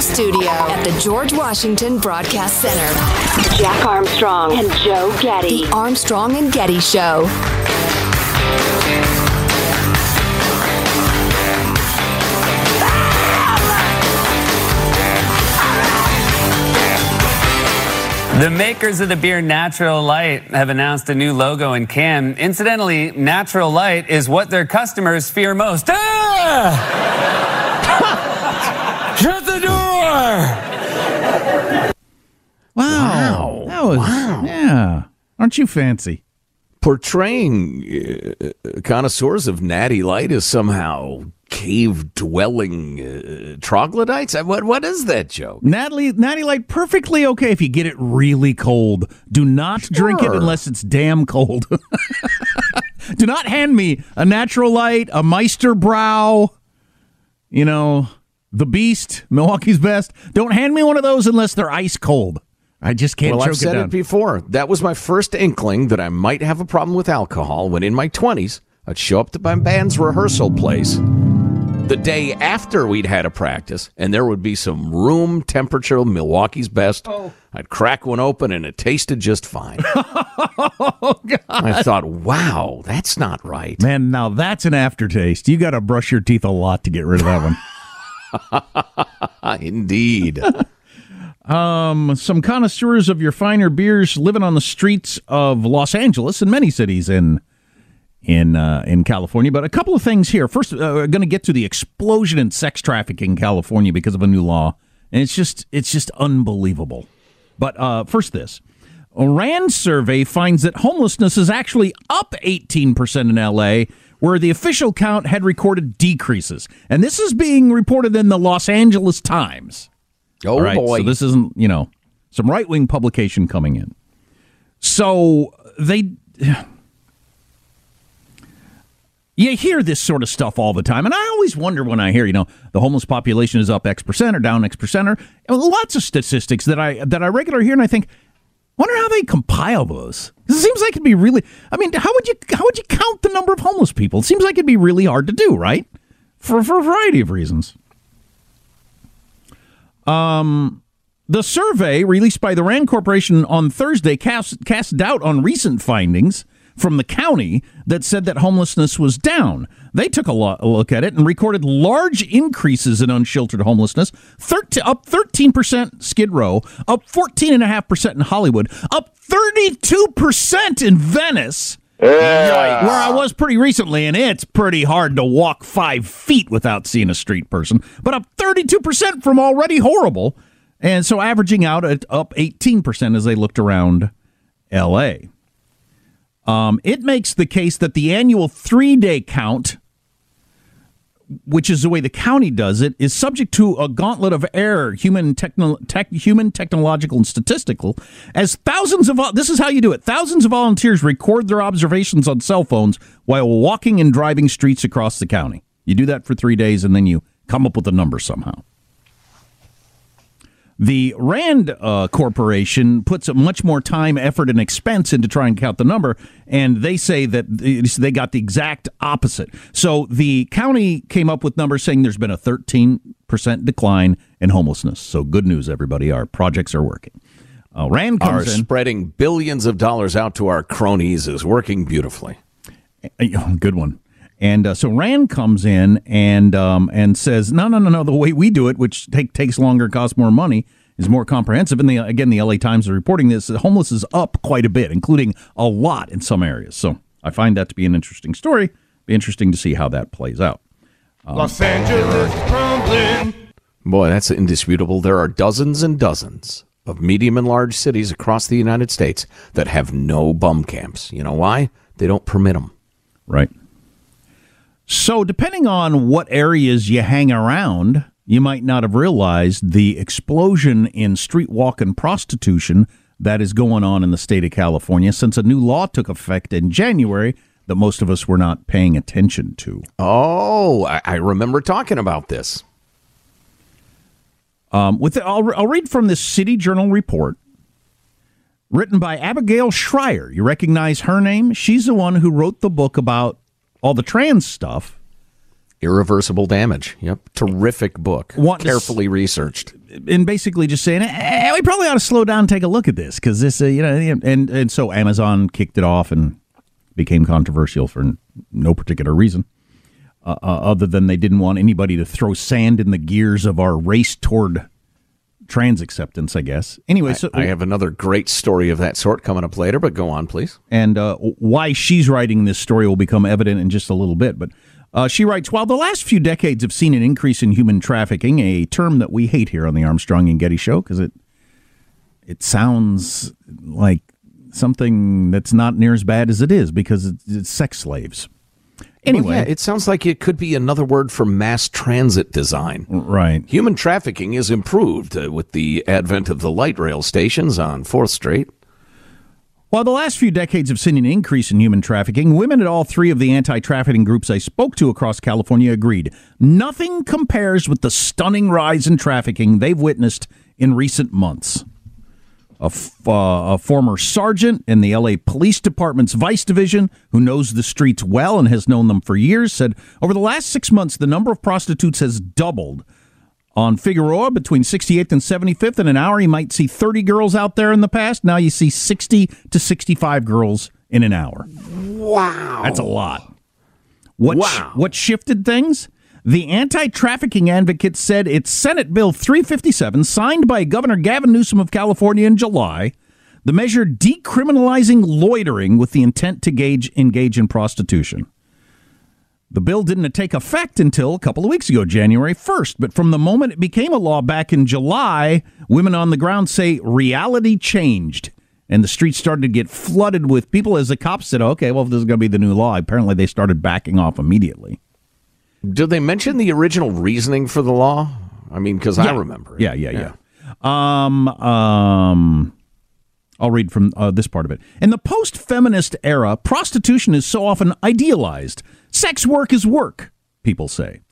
Lincoln Studio at the George Washington Broadcast Center, Jack Armstrong and Joe Getty. The Armstrong and Getty Show. The makers of the beer Natural Light have announced a new logo and can. Incidentally, Natural Light is what their customers fear most. Ah! Wow. That was, yeah. Aren't you fancy? Portraying uh, connoisseurs of natty light as somehow cave dwelling uh, troglodytes. Uh, What what is that joke? Natalie, Natty Light, perfectly okay if you get it really cold. Do not drink it unless it's damn cold. Do not hand me a Natural Light, a Meister Brau, you know, the Beast, Milwaukee's Best. Don't hand me one of those unless they're ice cold. I just can't well, choke I've said it it, before. That was my first inkling that I might have a problem with alcohol when in my 20s I'd show up to my band's rehearsal place the day after we'd had a practice, and there would be some room temperature Milwaukee's best. Oh. I'd crack one open, and it tasted just fine. oh, I thought, wow, that's not right. Man, now that's an aftertaste. You got to brush your teeth a lot to get rid of that one. Indeed. Um, some connoisseurs of your finer beers living on the streets of Los Angeles and many cities in in uh, in California. But a couple of things here. First, uh, we're going to get to the explosion in sex trafficking in California because of a new law, and it's just it's just unbelievable. But uh, first, this. A RAND survey finds that homelessness is actually up 18% in LA, where the official count had recorded decreases. And this is being reported in the Los Angeles Times. Oh, right, boy. So this isn't, you know, some right wing publication coming in. So they. You hear this sort of stuff all the time, and I always wonder when I hear, you know, the homeless population is up X percent or down X percent, or lots of statistics that I that I regularly hear, and I think, wonder how they compile those. It seems like it'd be really. I mean, how would you how would you count the number of homeless people? It seems like it'd be really hard to do, right? For for a variety of reasons. Um, the survey released by the Rand Corporation on Thursday cast, cast doubt on recent findings from the county that said that homelessness was down. They took a, lo- a look at it and recorded large increases in unsheltered homelessness, 13, up 13% Skid Row, up 14.5% in Hollywood, up 32% in Venice, Yeah. where I was pretty recently, and it's pretty hard to walk five feet without seeing a street person, but up 32% from already horrible. And so averaging out at up 18% as they looked around LA. Um, it makes the case that the annual three day count, which is the way the county does it, is subject to a gauntlet of error, human, techno- tech, human technological, and statistical, as thousands of this is how you do it. Thousands of volunteers record their observations on cell phones while walking and driving streets across the county. You do that for three days, and then you come up with a number somehow. The Rand uh, Corporation puts much more time, effort, and expense into trying to count the number, and they say that they got the exact opposite. So the county came up with numbers saying there's been a 13% decline in homelessness. So good news, everybody. Our projects are working. Uh, Rand comes in. spreading billions of dollars out to our cronies is working beautifully. Uh, Good one. And uh, so Rand comes in and um, and says, no, no, no, no. The way we do it, which take, takes longer, costs more money, is more comprehensive. And the, again, the LA Times is reporting this. The homeless is up quite a bit, including a lot in some areas. So I find that to be an interesting story. Be interesting to see how that plays out. Los Angeles crumbling. Boy, that's indisputable. There are dozens and dozens of medium and large cities across the United States that have no bum camps. You know why? They don't permit them. Right. So, depending on what areas you hang around, you might not have realized the explosion in street walking prostitution that is going on in the state of California since a new law took effect in January that most of us were not paying attention to. Oh, I, I remember talking about this. Um, with the, I'll, I'll read from this City Journal report written by Abigail Shrier. You recognize her name? She's the one who wrote the book about all the trans stuff. Irreversible damage. Yep. Terrific book. Want to s- Carefully researched. and basically just saying, eh, we probably ought to slow down and take a look at this because this, uh, you know, and and so Amazon kicked it off and became controversial for no particular reason, uh, uh, other than they didn't want anybody to throw sand in the gears of our race toward trans acceptance, I guess. Anyway, so I have another great story of that sort coming up later, but go on, please. and uh, why she's writing this story will become evident in just a little bit. But uh, she writes While the last few decades have seen an increase in human trafficking, a term that we hate here on the Armstrong and Getty show because it, it sounds like something that's not near as bad as it is because it's, it's sex slaves. Anyway, Well, yeah, it sounds like it could be another word for mass transit design. right. Human trafficking is improved uh, with the advent of the light rail stations on 4th Street. While the last few decades have seen an increase in human trafficking, women at all three of the anti trafficking groups I spoke to across California agreed nothing compares with the stunning rise in trafficking they've witnessed in recent months. A, f- uh, a former sergeant in the LA Police Department's Vice Division, who knows the streets well and has known them for years, said over the last six months, the number of prostitutes has doubled. On Figueroa, between 68th and 75th, in an hour, you might see 30 girls out there in the past. Now you see 60 to 65 girls in an hour. Wow. That's a lot. What, Wow. what shifted things? The anti trafficking advocate said it's Senate Bill 357, signed by Governor Gavin Newsom of California in July, the measure decriminalizing loitering with the intent to gauge, engage in prostitution. The bill didn't take effect until a couple of weeks ago, January 1st, but from the moment it became a law back in July, women on the ground say reality changed. And the streets started to get flooded with people as the cops said, okay, well, if this is going to be the new law, apparently they started backing off immediately. Did they mention the original reasoning for the law? I mean, because I remember. it. Yeah, yeah, yeah. Um, um, I'll read from uh, this part of it. In the post feminist era, prostitution is so often idealized. Sex work is work, people say.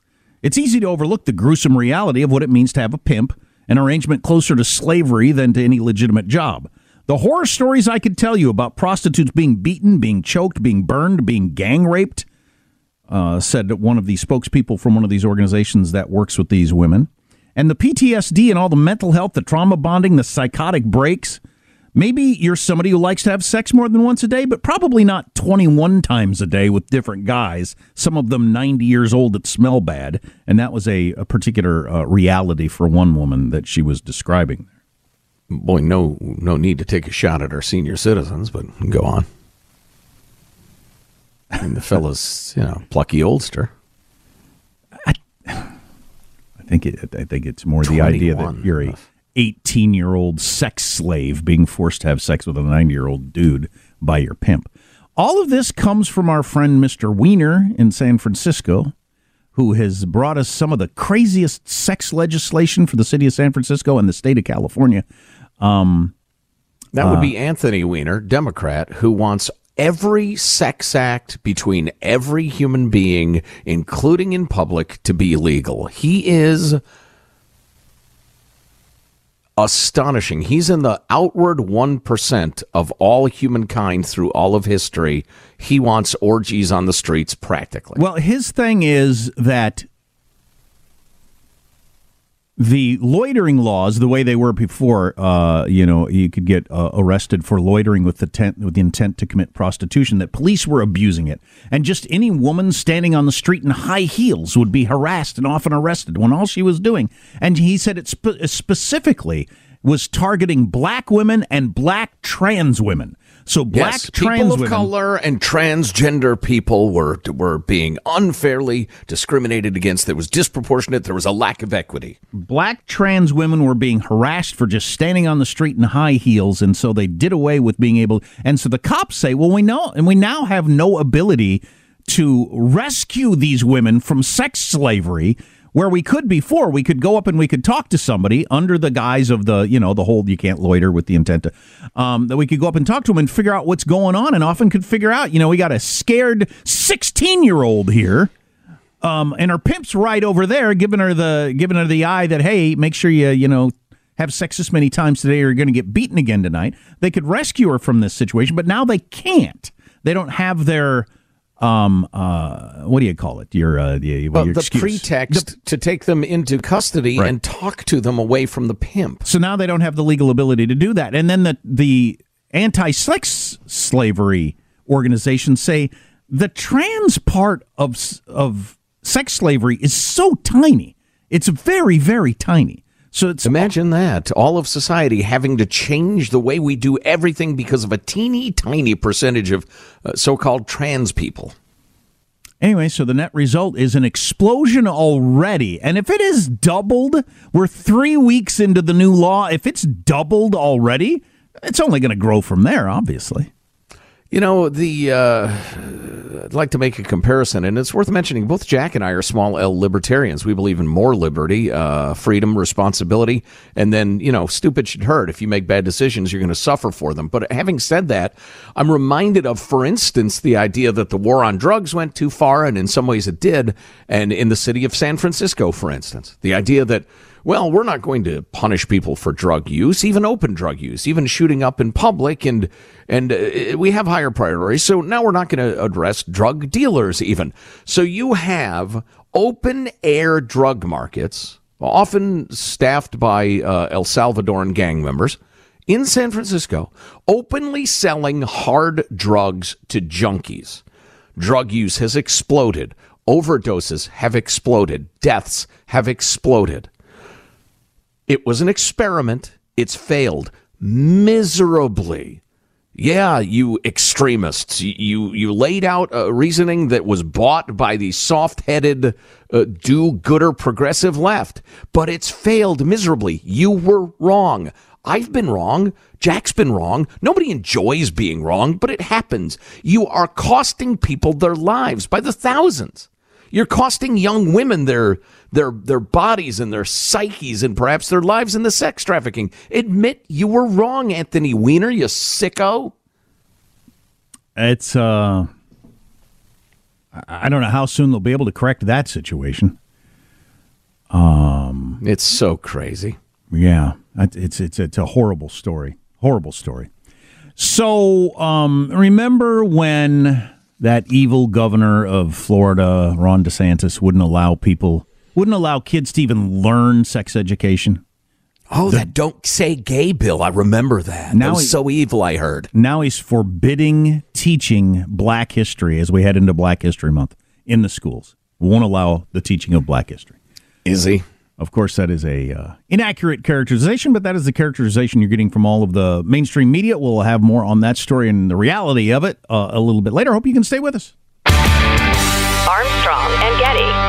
It's easy to overlook the gruesome reality of what it means to have a pimp, an arrangement closer to slavery than to any legitimate job. The horror stories I could tell you about prostitutes being beaten, being choked, being burned, being gang raped, uh, said one of the spokespeople from one of these organizations that works with these women. And the PTSD and all the mental health, the trauma bonding, the psychotic breaks Maybe you're somebody who likes to have sex more than once a day, but probably not 21 times a day with different guys, some of them 90 years old that smell bad. And that was a, a particular uh, reality for one woman that she was describing. Boy, no, no need to take a shot at our senior citizens, but go on. And the fella's, you know, plucky oldster. I, I think it, I think it's more the idea that you're a 18 year old sex slave being forced to have sex with a nine year old dude by your pimp. All of this comes from our friend Mr. Weiner in San Francisco, who has brought us some of the craziest sex legislation for the city of San Francisco and the state of California. Um, that would uh, be Anthony Weiner, Democrat, who wants every sex act between every human being, including in public, to be legal. He is astonishing. He's in the outward 1% of all humankind through all of history. He wants orgies on the streets practically. Well, his thing is that the loitering laws, the way they were before, uh, you know, you could get uh, arrested for loitering with the, tent, with the intent to commit prostitution. That police were abusing it, and just any woman standing on the street in high heels would be harassed and often arrested when all she was doing. And he said it spe- specifically was targeting black women and black trans women. So black yes, trans people of women, color and transgender people were were being unfairly discriminated against. There was disproportionate. There was a lack of equity. Black trans women were being harassed for just standing on the street in high heels, and so they did away with being able. And so the cops say, "Well, we know, and we now have no ability." To rescue these women from sex slavery where we could before we could go up and we could talk to somebody under the guise of the you know the whole you can't loiter with the intent to um, that we could go up and talk to them and figure out what's going on and often could figure out you know we got a scared 16 year old here um, and her pimp's right over there giving her the giving her the eye that hey make sure you you know have sex this many times today or you're going to get beaten again tonight. They could rescue her from this situation but now they can't. They don't have their um, uh, what do you call it? Your, uh, the, well, your the excuse. pretext the, to take them into custody right. and talk to them away from the pimp. So now they don't have the legal ability to do that. And then the the anti-sex slavery organizations say the trans part of of sex slavery is so tiny. It's very very tiny. So it's imagine that all of society having to change the way we do everything because of a teeny tiny percentage of uh, so-called trans people. Anyway, so the net result is an explosion already. And if it is doubled, we're three weeks into the new law. If it's doubled already, it's only going to grow from there, obviously. You know, the uh, I'd like to make a comparison, and it's worth mentioning. Both Jack and I are small L libertarians. We believe in more liberty, uh, freedom, responsibility, and then you know, stupid should hurt. If you make bad decisions, you're going to suffer for them. But having said that, I'm reminded of, for instance, the idea that the war on drugs went too far, and in some ways it did. And in the city of San Francisco, for instance, the idea that well, we're not going to punish people for drug use, even open drug use, even shooting up in public, and and uh, we have higher priorities. So now we're not going to address drug dealers, even. So you have open air drug markets, often staffed by uh, El Salvadoran gang members in San Francisco, openly selling hard drugs to junkies. Drug use has exploded. Overdoses have exploded. Deaths have exploded. It was an experiment. It's failed miserably. Yeah, you extremists. You you laid out a reasoning that was bought by the soft-headed uh, do-gooder progressive left, but it's failed miserably. You were wrong. I've been wrong. Jack's been wrong. Nobody enjoys being wrong, but it happens. You are costing people their lives by the thousands. You're costing young women their their their bodies and their psyches and perhaps their lives in the sex trafficking. Admit you were wrong, Anthony Weiner, you sicko. It's uh I don't know how soon they'll be able to correct that situation. Um it's so crazy. Yeah, it's it's it's a horrible story. Horrible story. So, um remember when that evil governor of Florida, Ron DeSantis, wouldn't allow people, wouldn't allow kids to even learn sex education. Oh, that don't say gay bill. I remember that. Now that was he- so evil, I heard. Now he's forbidding teaching black history as we head into Black History Month in the schools. Won't allow the teaching of black history. Is he? Of course, that is a uh, inaccurate characterization, but that is the characterization you're getting from all of the mainstream media. We'll have more on that story and the reality of it uh, a little bit later. Hope you can stay with us. Armstrong and Getty.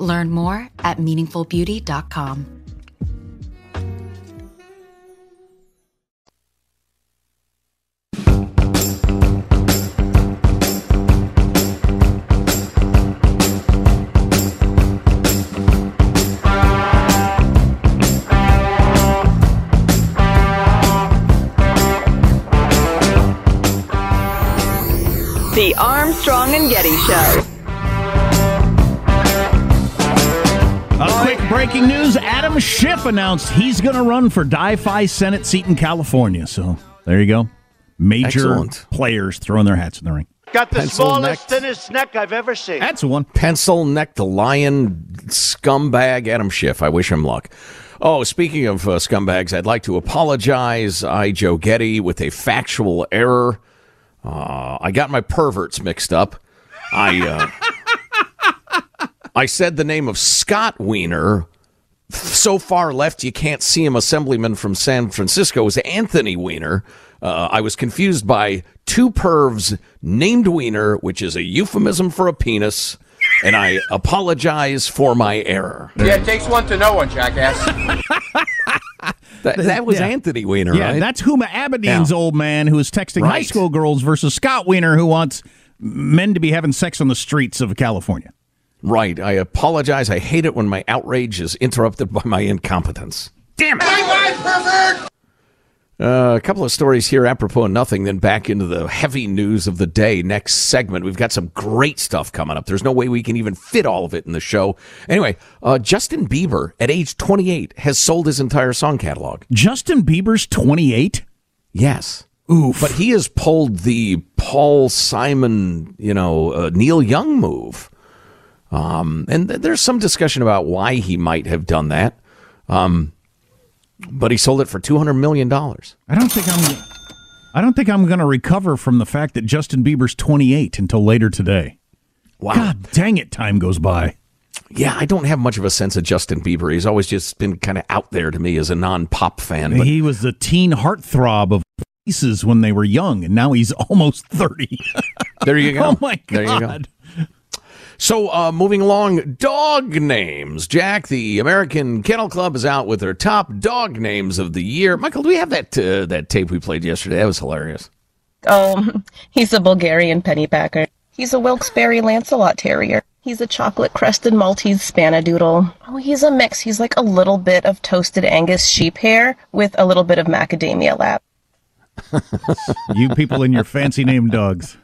Learn more at meaningfulbeauty.com. The Armstrong and Getty Show. Breaking news Adam Schiff announced he's going to run for Di-Fi Senate seat in California. So there you go. Major Excellent. players throwing their hats in the ring. Got the Pencil smallest, neck. thinnest neck I've ever seen. That's the one. Pencil necked lion scumbag Adam Schiff. I wish him luck. Oh, speaking of uh, scumbags, I'd like to apologize. I, Joe Getty, with a factual error. Uh, I got my perverts mixed up. I uh, I said the name of Scott Wiener. So far left, you can't see him. Assemblyman from San Francisco is Anthony Weiner. Uh, I was confused by two pervs named Wiener, which is a euphemism for a penis, and I apologize for my error. Yeah, it takes one to know one, jackass. That, that was Yeah. Anthony Weiner, Yeah, right? that's Huma Abedin's Yeah. old man who is texting high school girls versus Scott Wiener who wants men to be having sex on the streets of California. Right. I apologize. I hate it when my outrage is interrupted by my incompetence. Damn it! Uh, a couple of stories here apropos of nothing, then back into the heavy news of the day. Next segment, we've got some great stuff coming up. There's no way we can even fit all of it in the show. Anyway, uh, Justin Bieber, at age 28, has sold his entire song catalog. Justin Bieber's 28? Yes. Oof. But he has pulled the Paul Simon, you know, uh, Neil Young move. Um, and th- there's some discussion about why he might have done that. Um, but he sold it for $200 million. I don't think I'm I don't think I'm going to recover from the fact that Justin Bieber's 28 until later today. Wow. God dang it, time goes by. Yeah, I don't have much of a sense of Justin Bieber. He's always just been kind of out there to me as a non pop fan. But he was the teen heartthrob of pieces when they were young, and now he's almost 30. there you go. oh, my god. There you go. God. So, uh, moving along, dog names. Jack, the American Kennel Club is out with their top dog names of the year. Michael, do we have that uh, that tape we played yesterday? That was hilarious. Oh, he's a Bulgarian pennypacker. He's a Wilkes-Barre Lancelot Terrier. He's a chocolate crested Maltese Spanadoodle. Oh, he's a mix. He's like a little bit of toasted Angus sheep hair with a little bit of macadamia lap. you people and your fancy name dogs.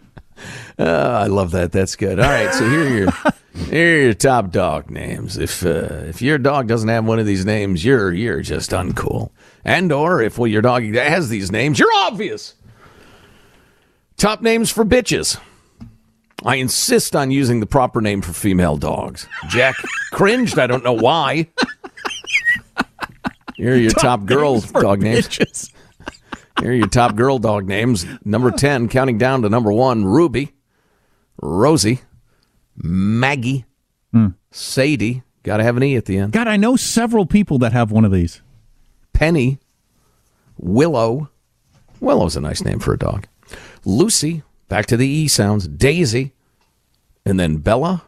Uh, I love that. That's good. All right, so here are your here are your top dog names. If uh, if your dog doesn't have one of these names, you're you're just uncool. And or if well, your dog has these names, you're obvious. Top names for bitches. I insist on using the proper name for female dogs. Jack cringed. I don't know why. Here are your top, top girl names dog bitches. names. Here are your top girl dog names. Number 10, counting down to number one Ruby, Rosie, Maggie, hmm. Sadie. Got to have an E at the end. God, I know several people that have one of these. Penny, Willow. Willow's a nice name for a dog. Lucy, back to the E sounds. Daisy, and then Bella,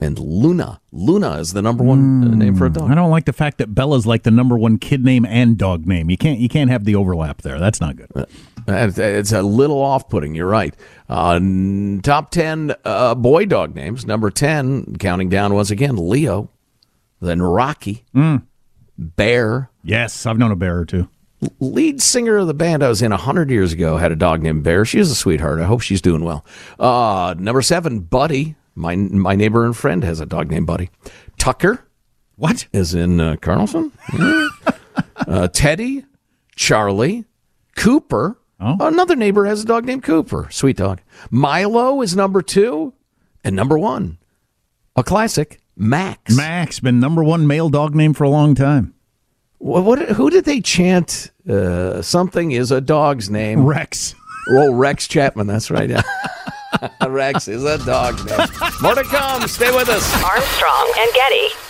and Luna. Luna is the number one mm, name for a dog. I don't like the fact that Bella's like the number one kid name and dog name. You can't you can't have the overlap there. That's not good. Uh, it's a little off-putting. You're right. Uh, top ten uh, boy dog names. Number ten, counting down once again, Leo, then Rocky, mm. Bear. Yes, I've known a bear or two. Lead singer of the band I was in a hundred years ago had a dog named Bear. She was a sweetheart. I hope she's doing well. Uh, number seven, Buddy. My my neighbor and friend has a dog named Buddy. Tucker. What is in uh, Carlson? uh, Teddy, Charlie, Cooper. Oh. Another neighbor has a dog named Cooper. Sweet dog. Milo is number two, and number one, a classic, Max. Max been number one male dog name for a long time. What? what who did they chant? Uh, something is a dog's name. Rex. Oh, Rex Chapman. That's right. Yeah. Rex is a dog name. More to come. Stay with us. Armstrong and Getty.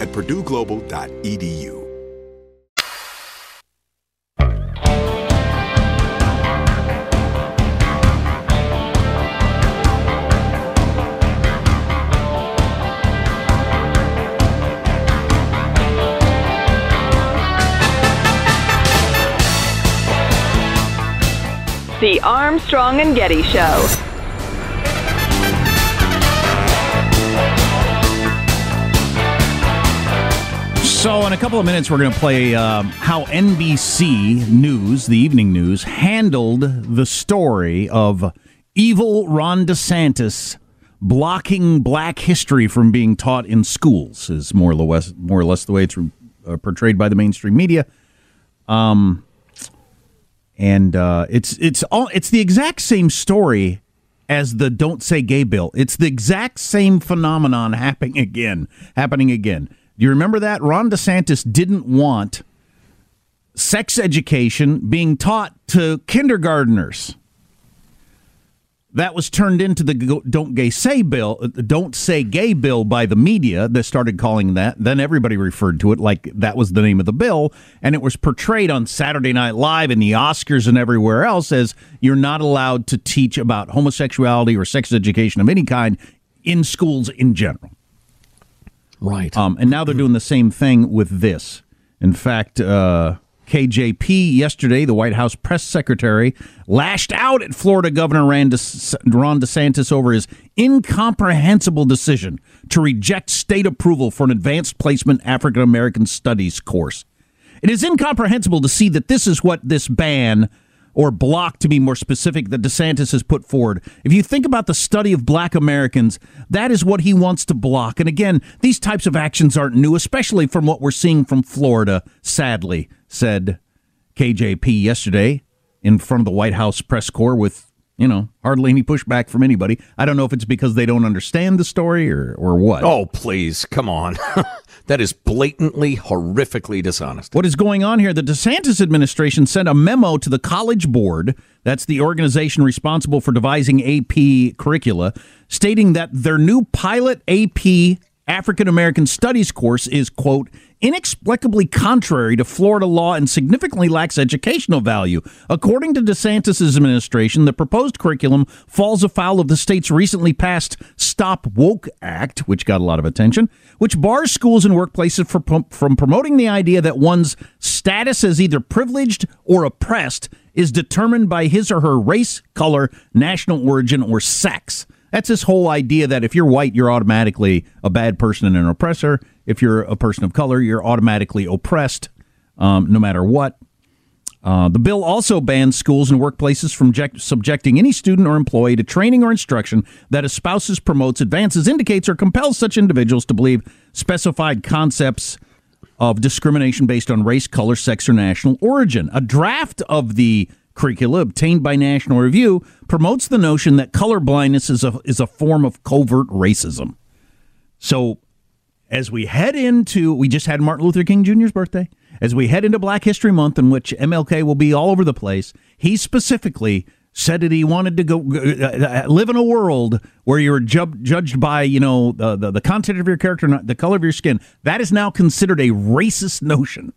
at purdueglobal.edu The Armstrong and Getty Show. So, in a couple of minutes, we're going to play um, how NBC News, the evening news, handled the story of evil Ron DeSantis blocking black history from being taught in schools, is more or less, more or less the way it's uh, portrayed by the mainstream media. Um, and uh, it's it's all it's the exact same story as the "Don't Say Gay" bill. It's the exact same phenomenon happening again, happening again. Do you remember that? Ron DeSantis didn't want sex education being taught to kindergarteners. That was turned into the "Don't Gay Say" bill, uh, "Don't Say Gay" bill by the media. That started calling that. Then everybody referred to it like that was the name of the bill, and it was portrayed on Saturday Night Live and the Oscars and everywhere else as you're not allowed to teach about homosexuality or sex education of any kind in schools in general. Right. Um, and now they're doing the same thing with this. In fact, uh, KJP yesterday, the White House press secretary, lashed out at Florida Governor Ron DeSantis over his incomprehensible decision to reject state approval for an advanced placement African American studies course. It is incomprehensible to see that this is what this ban or block, to be more specific, that DeSantis has put forward. If you think about the study of black Americans, that is what he wants to block. And again, these types of actions aren't new, especially from what we're seeing from Florida, sadly, said KJP yesterday in front of the White House press corps with, you know, hardly any pushback from anybody. I don't know if it's because they don't understand the story or, or what. Oh, please, come on. That is blatantly, horrifically dishonest. What is going on here? The DeSantis administration sent a memo to the College Board, that's the organization responsible for devising AP curricula, stating that their new pilot AP African American Studies course is, quote, inexplicably contrary to Florida law and significantly lacks educational value. According to DeSantis' administration, the proposed curriculum falls afoul of the state's recently passed Stop Woke Act, which got a lot of attention, which bars schools and workplaces from promoting the idea that one's status as either privileged or oppressed is determined by his or her race, color, national origin, or sex. That's this whole idea that if you're white, you're automatically a bad person and an oppressor. If you're a person of color, you're automatically oppressed, um, no matter what. Uh, the bill also bans schools and workplaces from subjecting any student or employee to training or instruction that espouses, promotes, advances, indicates, or compels such individuals to believe specified concepts of discrimination based on race, color, sex, or national origin. A draft of the curricula obtained by National Review promotes the notion that color blindness is a, is a form of covert racism. So, as we head into, we just had Martin Luther King Jr.'s birthday. As we head into Black History Month, in which MLK will be all over the place, he specifically said that he wanted to go uh, uh, live in a world where you're ju- judged by you know the, the, the content of your character, not the color of your skin. That is now considered a racist notion.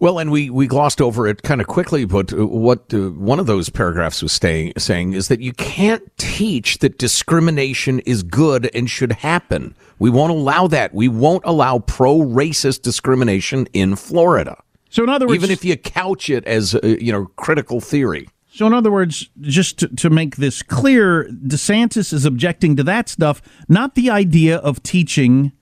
Well, and we, we glossed over it kind of quickly, but what uh, one of those paragraphs was stay, saying is that you can't teach that discrimination is good and should happen. We won't allow that. We won't allow pro racist discrimination in Florida. So, in other words, even if you couch it as uh, you know critical theory. So, in other words, just to, to make this clear, DeSantis is objecting to that stuff, not the idea of teaching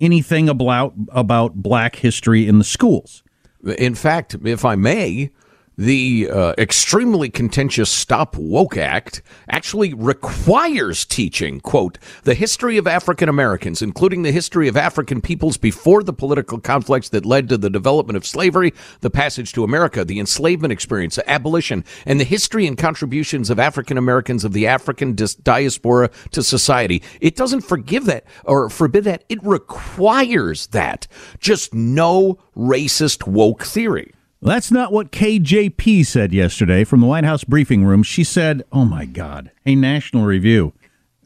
anything about about black history in the schools. In fact, if I may, the uh, extremely contentious Stop Woke Act actually requires teaching, quote, the history of African Americans, including the history of African peoples before the political conflicts that led to the development of slavery, the passage to America, the enslavement experience, abolition, and the history and contributions of African Americans of the African dis- diaspora to society. It doesn't forgive that or forbid that. It requires that. Just no racist woke theory. That's not what KJP said yesterday from the White House briefing room. She said, Oh my God, a National Review,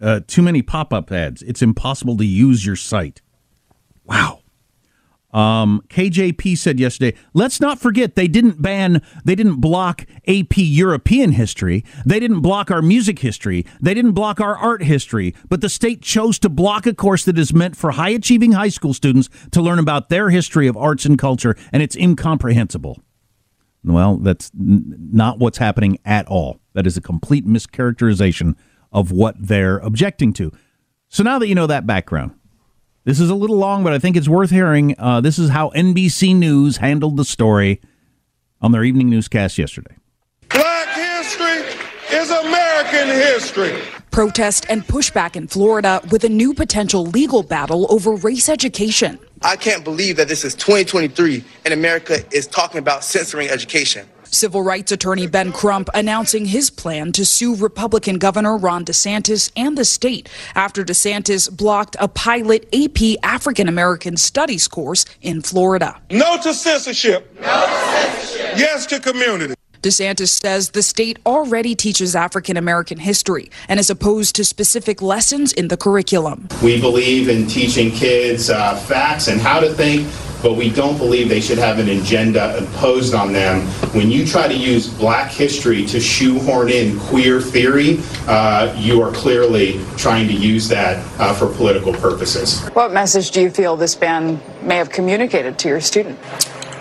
uh, too many pop up ads. It's impossible to use your site. Wow. Um, KJP said yesterday, let's not forget they didn't ban, they didn't block AP European history. They didn't block our music history. They didn't block our art history. But the state chose to block a course that is meant for high achieving high school students to learn about their history of arts and culture, and it's incomprehensible. Well, that's n- not what's happening at all. That is a complete mischaracterization of what they're objecting to. So now that you know that background, this is a little long, but I think it's worth hearing. Uh, this is how NBC News handled the story on their evening newscast yesterday. Black history is American history. Protest and pushback in Florida with a new potential legal battle over race education. I can't believe that this is 2023 and America is talking about censoring education. Civil rights attorney Ben Crump announcing his plan to sue Republican Governor Ron DeSantis and the state after DeSantis blocked a pilot AP African American Studies course in Florida. No to censorship. No to censorship. Yes to community. DeSantis says the state already teaches African American history and is opposed to specific lessons in the curriculum. We believe in teaching kids uh, facts and how to think, but we don't believe they should have an agenda imposed on them. When you try to use black history to shoehorn in queer theory, uh, you are clearly trying to use that uh, for political purposes. What message do you feel this ban may have communicated to your student?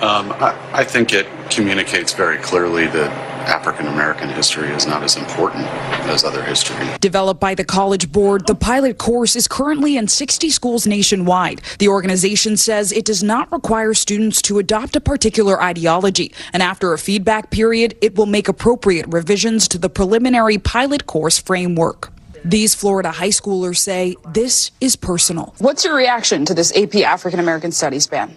Um, I, I, think it communicates very clearly that African American history is not as important as other history. Developed by the College Board, the pilot course is currently in 60 schools nationwide. The organization says it does not require students to adopt a particular ideology, and after a feedback period, it will make appropriate revisions to the preliminary pilot course framework. These Florida high schoolers say this is personal. What's your reaction to this AP African American Studies ban?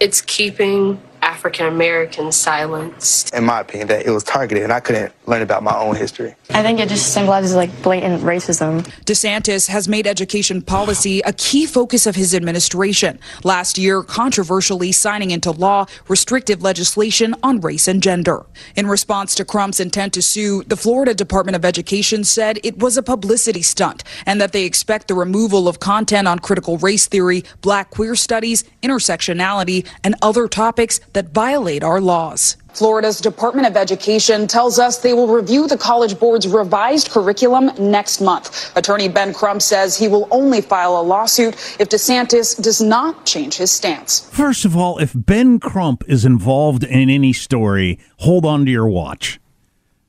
It's keeping African Americans silenced. In my opinion, that it was targeted and I couldn't learn about my own history. I think it just symbolizes like blatant racism. DeSantis has made education policy a key focus of his administration. Last year, controversially signing into law restrictive legislation on race and gender. In response to Crump's intent to sue, the Florida Department of Education said it was a publicity stunt and that they expect the removal of content on critical race theory, black queer studies, intersectionality, and other topics that violate our laws. Florida's Department of Education tells us they will review the College Board's revised curriculum next month. Attorney Ben Crump says he will only file a lawsuit if DeSantis does not change his stance. First of all, if Ben Crump is involved in any story, hold on to your watch.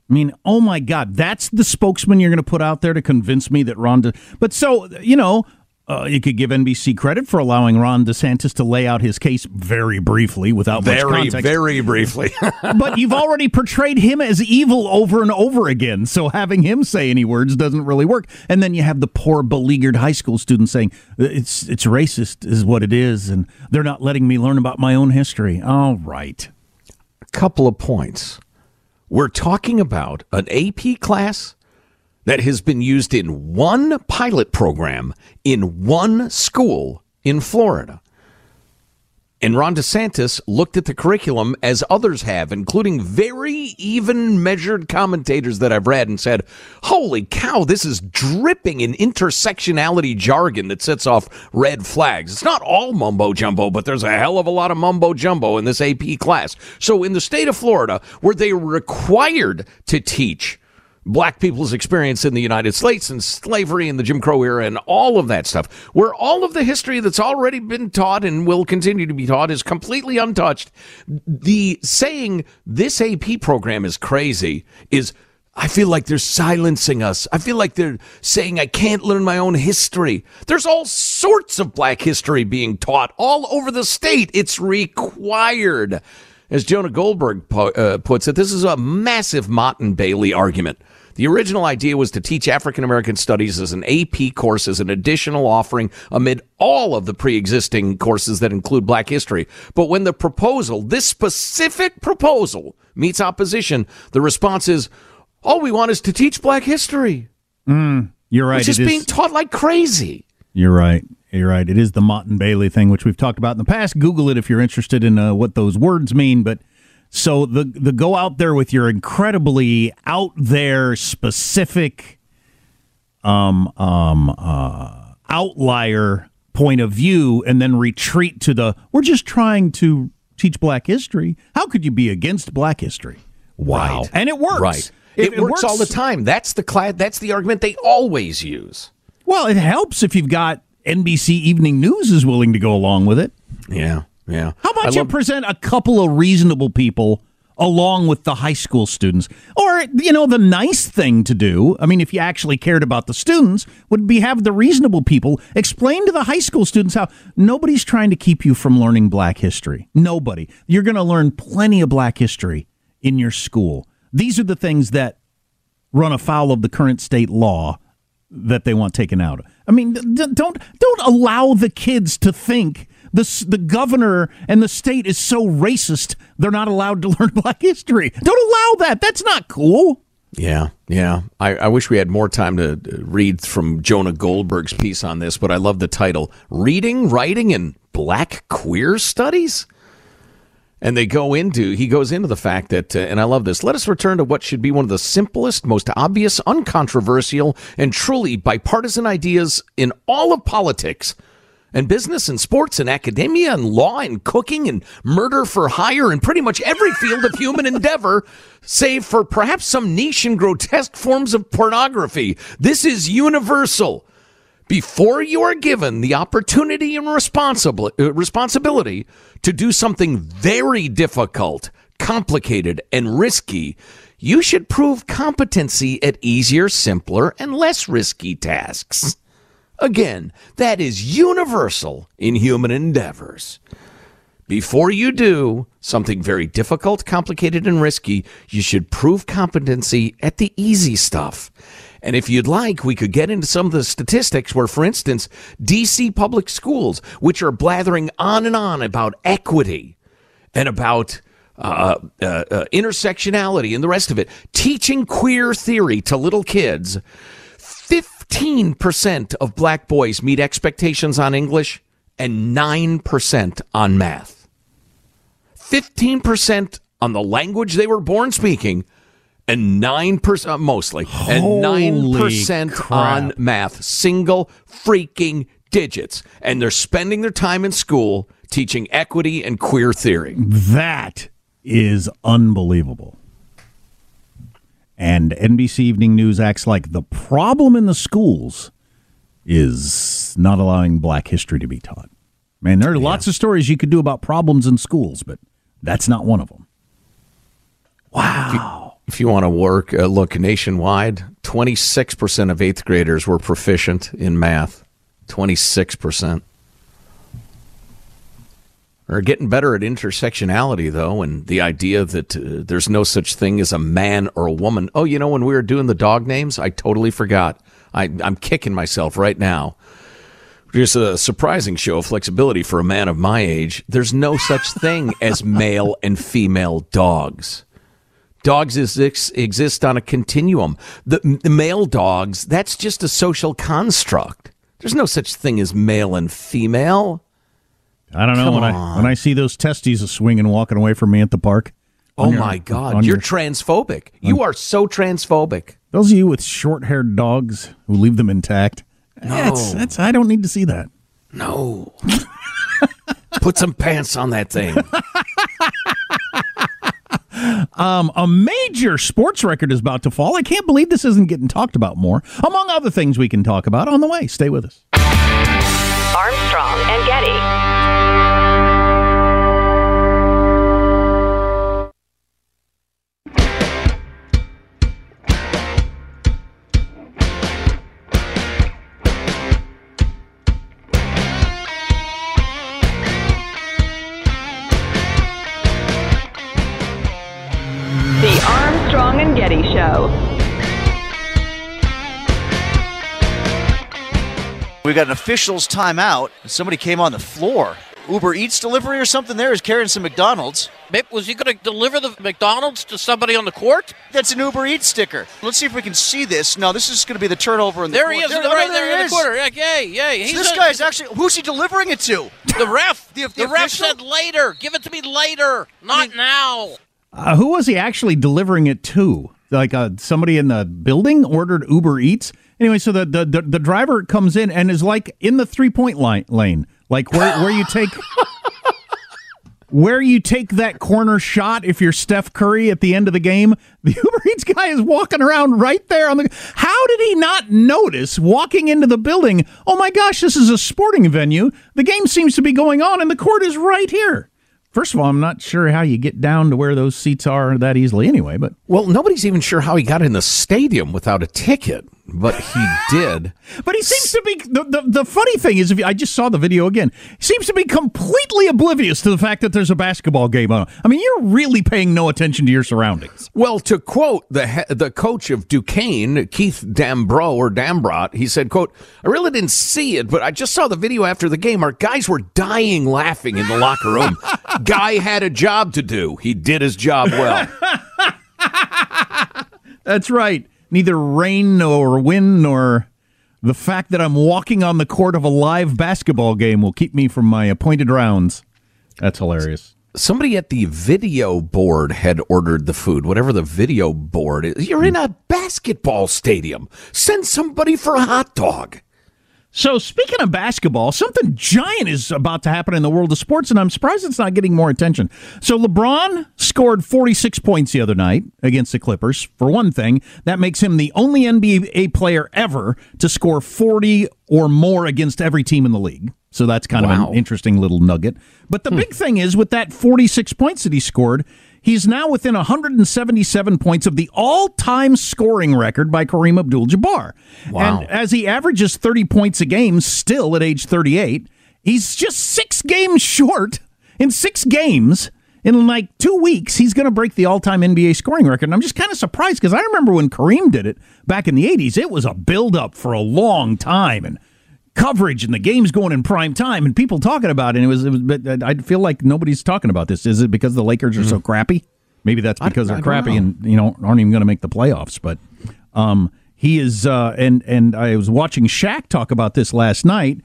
I mean, oh my God, that's the spokesman you're going to put out there to convince me that Ron. De- but so, you know, uh, you could give NBC credit for allowing Ron DeSantis to lay out his case very briefly without very, much context. Very briefly. but you've already portrayed him as evil over and over again, so having him say any words doesn't really work. And then you have the poor beleaguered high school student saying it's it's racist is what it is, and they're not letting me learn about my own history. All right. A couple of points. We're talking about an AP class that has been used in one pilot program in one school in Florida. And Ron DeSantis looked at the curriculum as others have, including very even measured commentators that I've read, and said, Holy cow, this is dripping in intersectionality jargon that sets off red flags. It's not all mumbo jumbo, but there's a hell of a lot of mumbo jumbo in this AP class. So in the state of Florida, where they are required to teach black people's experience in the United States and slavery and the Jim Crow era and all of that stuff, where all of the history that's already been taught and will continue to be taught is completely untouched. The saying this AP program is crazy is I feel like they're silencing us. I feel like they're saying I can't learn my own history. There's all sorts of black history being taught all over the state. It's required. As Jonah Goldberg po- uh, puts it, this is a massive Motte and Bailey argument. The original idea was to teach African American studies as an AP course as an additional offering amid all of the pre existing courses that include black history. But when the proposal, this specific proposal, meets opposition, the response is all we want is to teach black history. Mm, you're right. Which is being taught like crazy. You're right. You're right. It is the Motte and Bailey thing, which we've talked about in the past. Google it if you're interested in uh, what those words mean. But so the the go out there with your incredibly out there specific um um uh outlier point of view and then retreat to the we're just trying to teach black history. How could you be against black history? Wow. Right. And it works. Right. It, It, works, works all the time. That's the cla- that's the argument they always use. Well, it helps if you've got NBC Evening News is willing to go along with it. Yeah. Yeah. How I about you love- present a couple of reasonable people along with the high school students. Or, you know, the nice thing to do, I mean, if you actually cared about the students, would be have the reasonable people explain to the high school students how nobody's trying to keep you from learning black history. Nobody. You're going to learn plenty of black history in your school. These are the things that run afoul of the current state law that they want taken out. I mean, don't don't allow the kids to think the the governor and the state is so racist they're not allowed to learn black history. Don't allow that. That's not cool. Yeah, yeah. I, I wish we had more time to read from Jonah Goldberg's piece on this, but I love the title Reading, Writing, and Black Queer Studies. And they go into, he goes into the fact that, uh, and I love this, let us return to what should be one of the simplest, most obvious, uncontroversial, and truly bipartisan ideas in all of politics and business and sports and academia and law and cooking and murder for hire and pretty much every field of human endeavor, save for perhaps some niche and grotesque forms of pornography. This is universal. Before you are given the opportunity and responsibility, uh, responsibility to do something very difficult, complicated, and risky, you should prove competency at easier, simpler, and less risky tasks. Again, that is universal in human endeavors. Before you do something very difficult, complicated, and risky, you should prove competency at the easy stuff. And if you'd like, we could get into some of the statistics where, for instance, DC public schools, which are blathering on and on about equity and about uh, uh, uh, intersectionality and the rest of it, teaching queer theory to little kids, 15% of black boys meet expectations on English and 9% on math. 15% on the language they were born speaking and 9% uh, mostly and 9% crap. on math single freaking digits and they're spending their time in school teaching equity and queer theory That is unbelievable. And NBC Evening News acts like the problem in the schools is not allowing black history to be taught. Man, there are lots of stories you could do about problems in schools, but that's not one of them. Wow. If you want to work, uh, look nationwide, 26% of eighth graders were proficient in math. 26%. Are getting better at intersectionality, though, and the idea that uh, there's no such thing as a man or a woman. Oh, you know, when we were doing the dog names, I totally forgot. I, I'm kicking myself right now. Just a surprising show of flexibility for a man of my age. There's no such thing as male and female dogs. Dogs exist, exist on a continuum. The, the male dogs, that's just a social construct. There's no such thing as male and female. I don't know Come when I when I see those testes swinging walking away from me at the park. Oh your- my God, you're your- transphobic. You are so transphobic. those of you with short-haired dogs who leave them intact. That's, that's I don't need to see that. No. Put some pants on that thing. Um, a major sports record is about to fall. I can't believe this isn't getting talked about more. Among other things we can talk about on the way. Stay with us. Armstrong and Getty. Getty Show. We got an official's timeout, and somebody came on the floor. Uber Eats delivery or something there is carrying some McDonald's. Was he going to deliver the McDonald's to somebody on the court? That's an Uber Eats sticker. Let's see if we can see this. No, this is going to be the turnover in the There he is, There- right no, there he in the is. corner. Yeah, Yay, yay. So this a- guy's actually who's he delivering it to? the ref. The- the the ref said later. Give it to me later, not now. Uh, who was he actually delivering it to? Like uh, somebody in the building ordered Uber Eats. Anyway, so the, the the the driver comes in and is like in the three point line lane, like where where you take. Where you take that corner shot if you're Steph Curry at the end of the game, the Uber Eats guy is walking around right there on the. How did he not notice walking into the building? Oh my gosh, this is a sporting venue. The game seems to be going on, and the court is right here. First of all, I'm not sure how you get down to where those seats are that easily anyway, but Well, nobody's even sure how he got in the stadium without a ticket, but he did. But he seems to be the, the, the funny thing is if you, I just saw the video again. He seems to be completely oblivious to the fact that there's a basketball game on. I mean, you're really paying no attention to your surroundings. Well, to quote the the coach of Duquesne, Keith Dambro or Dambrot, he said, "quote I really didn't see it, but I just saw the video after the game. Our guys were dying laughing in the locker room. Guy had a job to do. He did his job well." That's right. Neither rain nor wind nor the fact that I'm walking on the court of a live basketball game will keep me from my appointed rounds. That's hilarious. Somebody at the video board had ordered the food, whatever the video board is. You're in a basketball stadium. Send somebody for a hot dog. So, speaking of basketball, something giant is about to happen in the world of sports, and I'm surprised it's not getting more attention. So, LeBron scored 46 points the other night against the Clippers. For one thing, that makes him the only NBA player ever to score 40 or more against every team in the league. So, that's kind of an interesting little nugget. But the hmm. big thing is, with that 46 points that he scored, He's now within 177 points of the all-time scoring record by Kareem Abdul-Jabbar. Wow. And as he averages 30 points a game still at age 38, he's just 6 games short in 6 games. In like 2 weeks, he's going to break the all-time NBA scoring record. And I'm just kind of surprised cuz I remember when Kareem did it back in the 80s, it was a build-up for a long time and coverage and the game's going in prime time and people talking about it. And it was, it was but I feel like nobody's talking about this. Is it because the Lakers are so crappy? Maybe that's because Mm-hmm. I they're don't crappy know. and you know aren't even going to make the playoffs. But um, he is, uh, and and I was watching Shaq talk about this last night.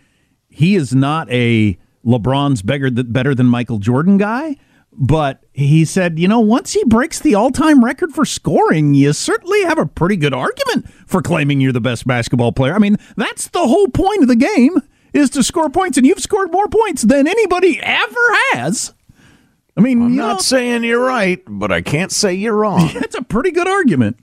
He is not a LeBron's better better than Michael Jordan guy. But he said, you know, once he breaks the all time record for scoring, you certainly have a pretty good argument for claiming you're the best basketball player. I mean, that's the whole point of the game is to score points, and you've scored more points than anybody ever has. I mean, I'm not know, saying you're right, but I can't say you're wrong. that's a pretty good argument.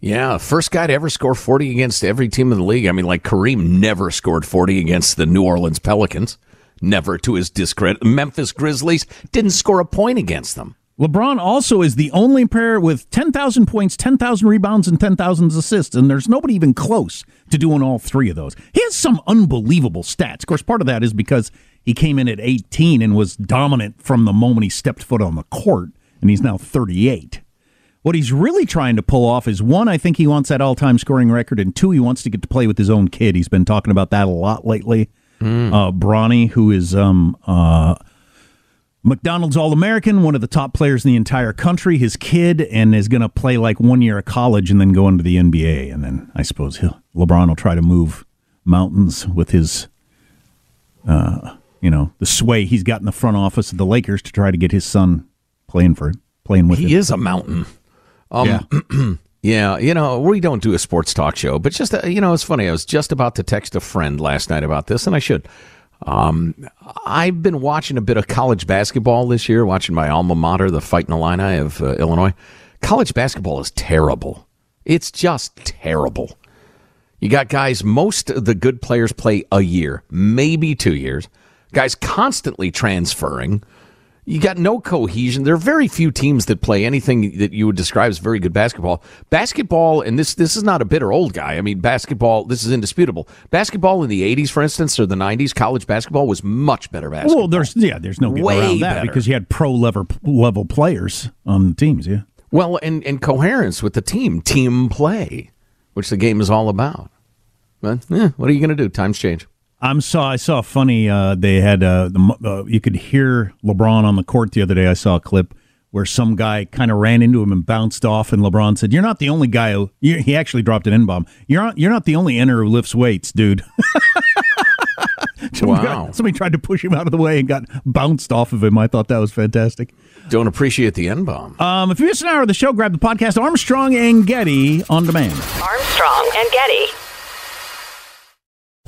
Yeah, first guy to ever score 40 against every team in the league. I mean, like Kareem never scored 40 against the New Orleans Pelicans. Never to his discredit. Memphis Grizzlies didn't score a point against them. LeBron also is the only player with 10,000 points, 10,000 rebounds, and 10,000 assists, and there's nobody even close to doing all three of those. He has some unbelievable stats. Of course, part of that is because he came in at 18 and was dominant from the moment he stepped foot on the court, and he's now 38. What he's really trying to pull off is one, I think he wants that all time scoring record, and two, he wants to get to play with his own kid. He's been talking about that a lot lately. Uh, Bronny, who is um, uh, McDonald's All American, one of the top players in the entire country, his kid, and is going to play like one year of college and then go into the NBA. And then I suppose he'll, LeBron will try to move mountains with his, uh, you know, the sway he's got in the front office of the Lakers to try to get his son playing for playing with He him. is a mountain. Um, Yeah. yeah, you know, we don't do a sports talk show, but just, uh, you know, it's funny. I was just about to text a friend last night about this, and I should. Um, I've been watching a bit of college basketball this year, watching my alma mater, the Fighting Illini of uh, Illinois. College basketball is terrible. It's just terrible. You got guys, most of the good players play a year, maybe two years. Guys constantly transferring. You got no cohesion. There are very few teams that play anything that you would describe as very good basketball. Basketball, and this this is not a bitter old guy. I mean, basketball. This is indisputable. Basketball in the '80s, for instance, or the '90s, college basketball was much better basketball. Well, there's yeah, there's no getting Way around that better. because you had pro level level players on the teams. Yeah. Well, and, and coherence with the team, team play, which the game is all about. But eh, what are you going to do? Times change. I'm saw I saw a funny. Uh, they had uh, the uh, you could hear LeBron on the court the other day. I saw a clip where some guy kind of ran into him and bounced off, and LeBron said, "You're not the only guy who." you- He actually dropped an n bomb. You're not. You're not the only enter who lifts weights, dude. Somebody Wow. got- somebody tried to push him out of the way and got bounced off of him. I thought that was fantastic. Don't appreciate the N bomb. Um, if you missed an hour of the show, grab the podcast Armstrong and Getty on demand. Armstrong and Getty.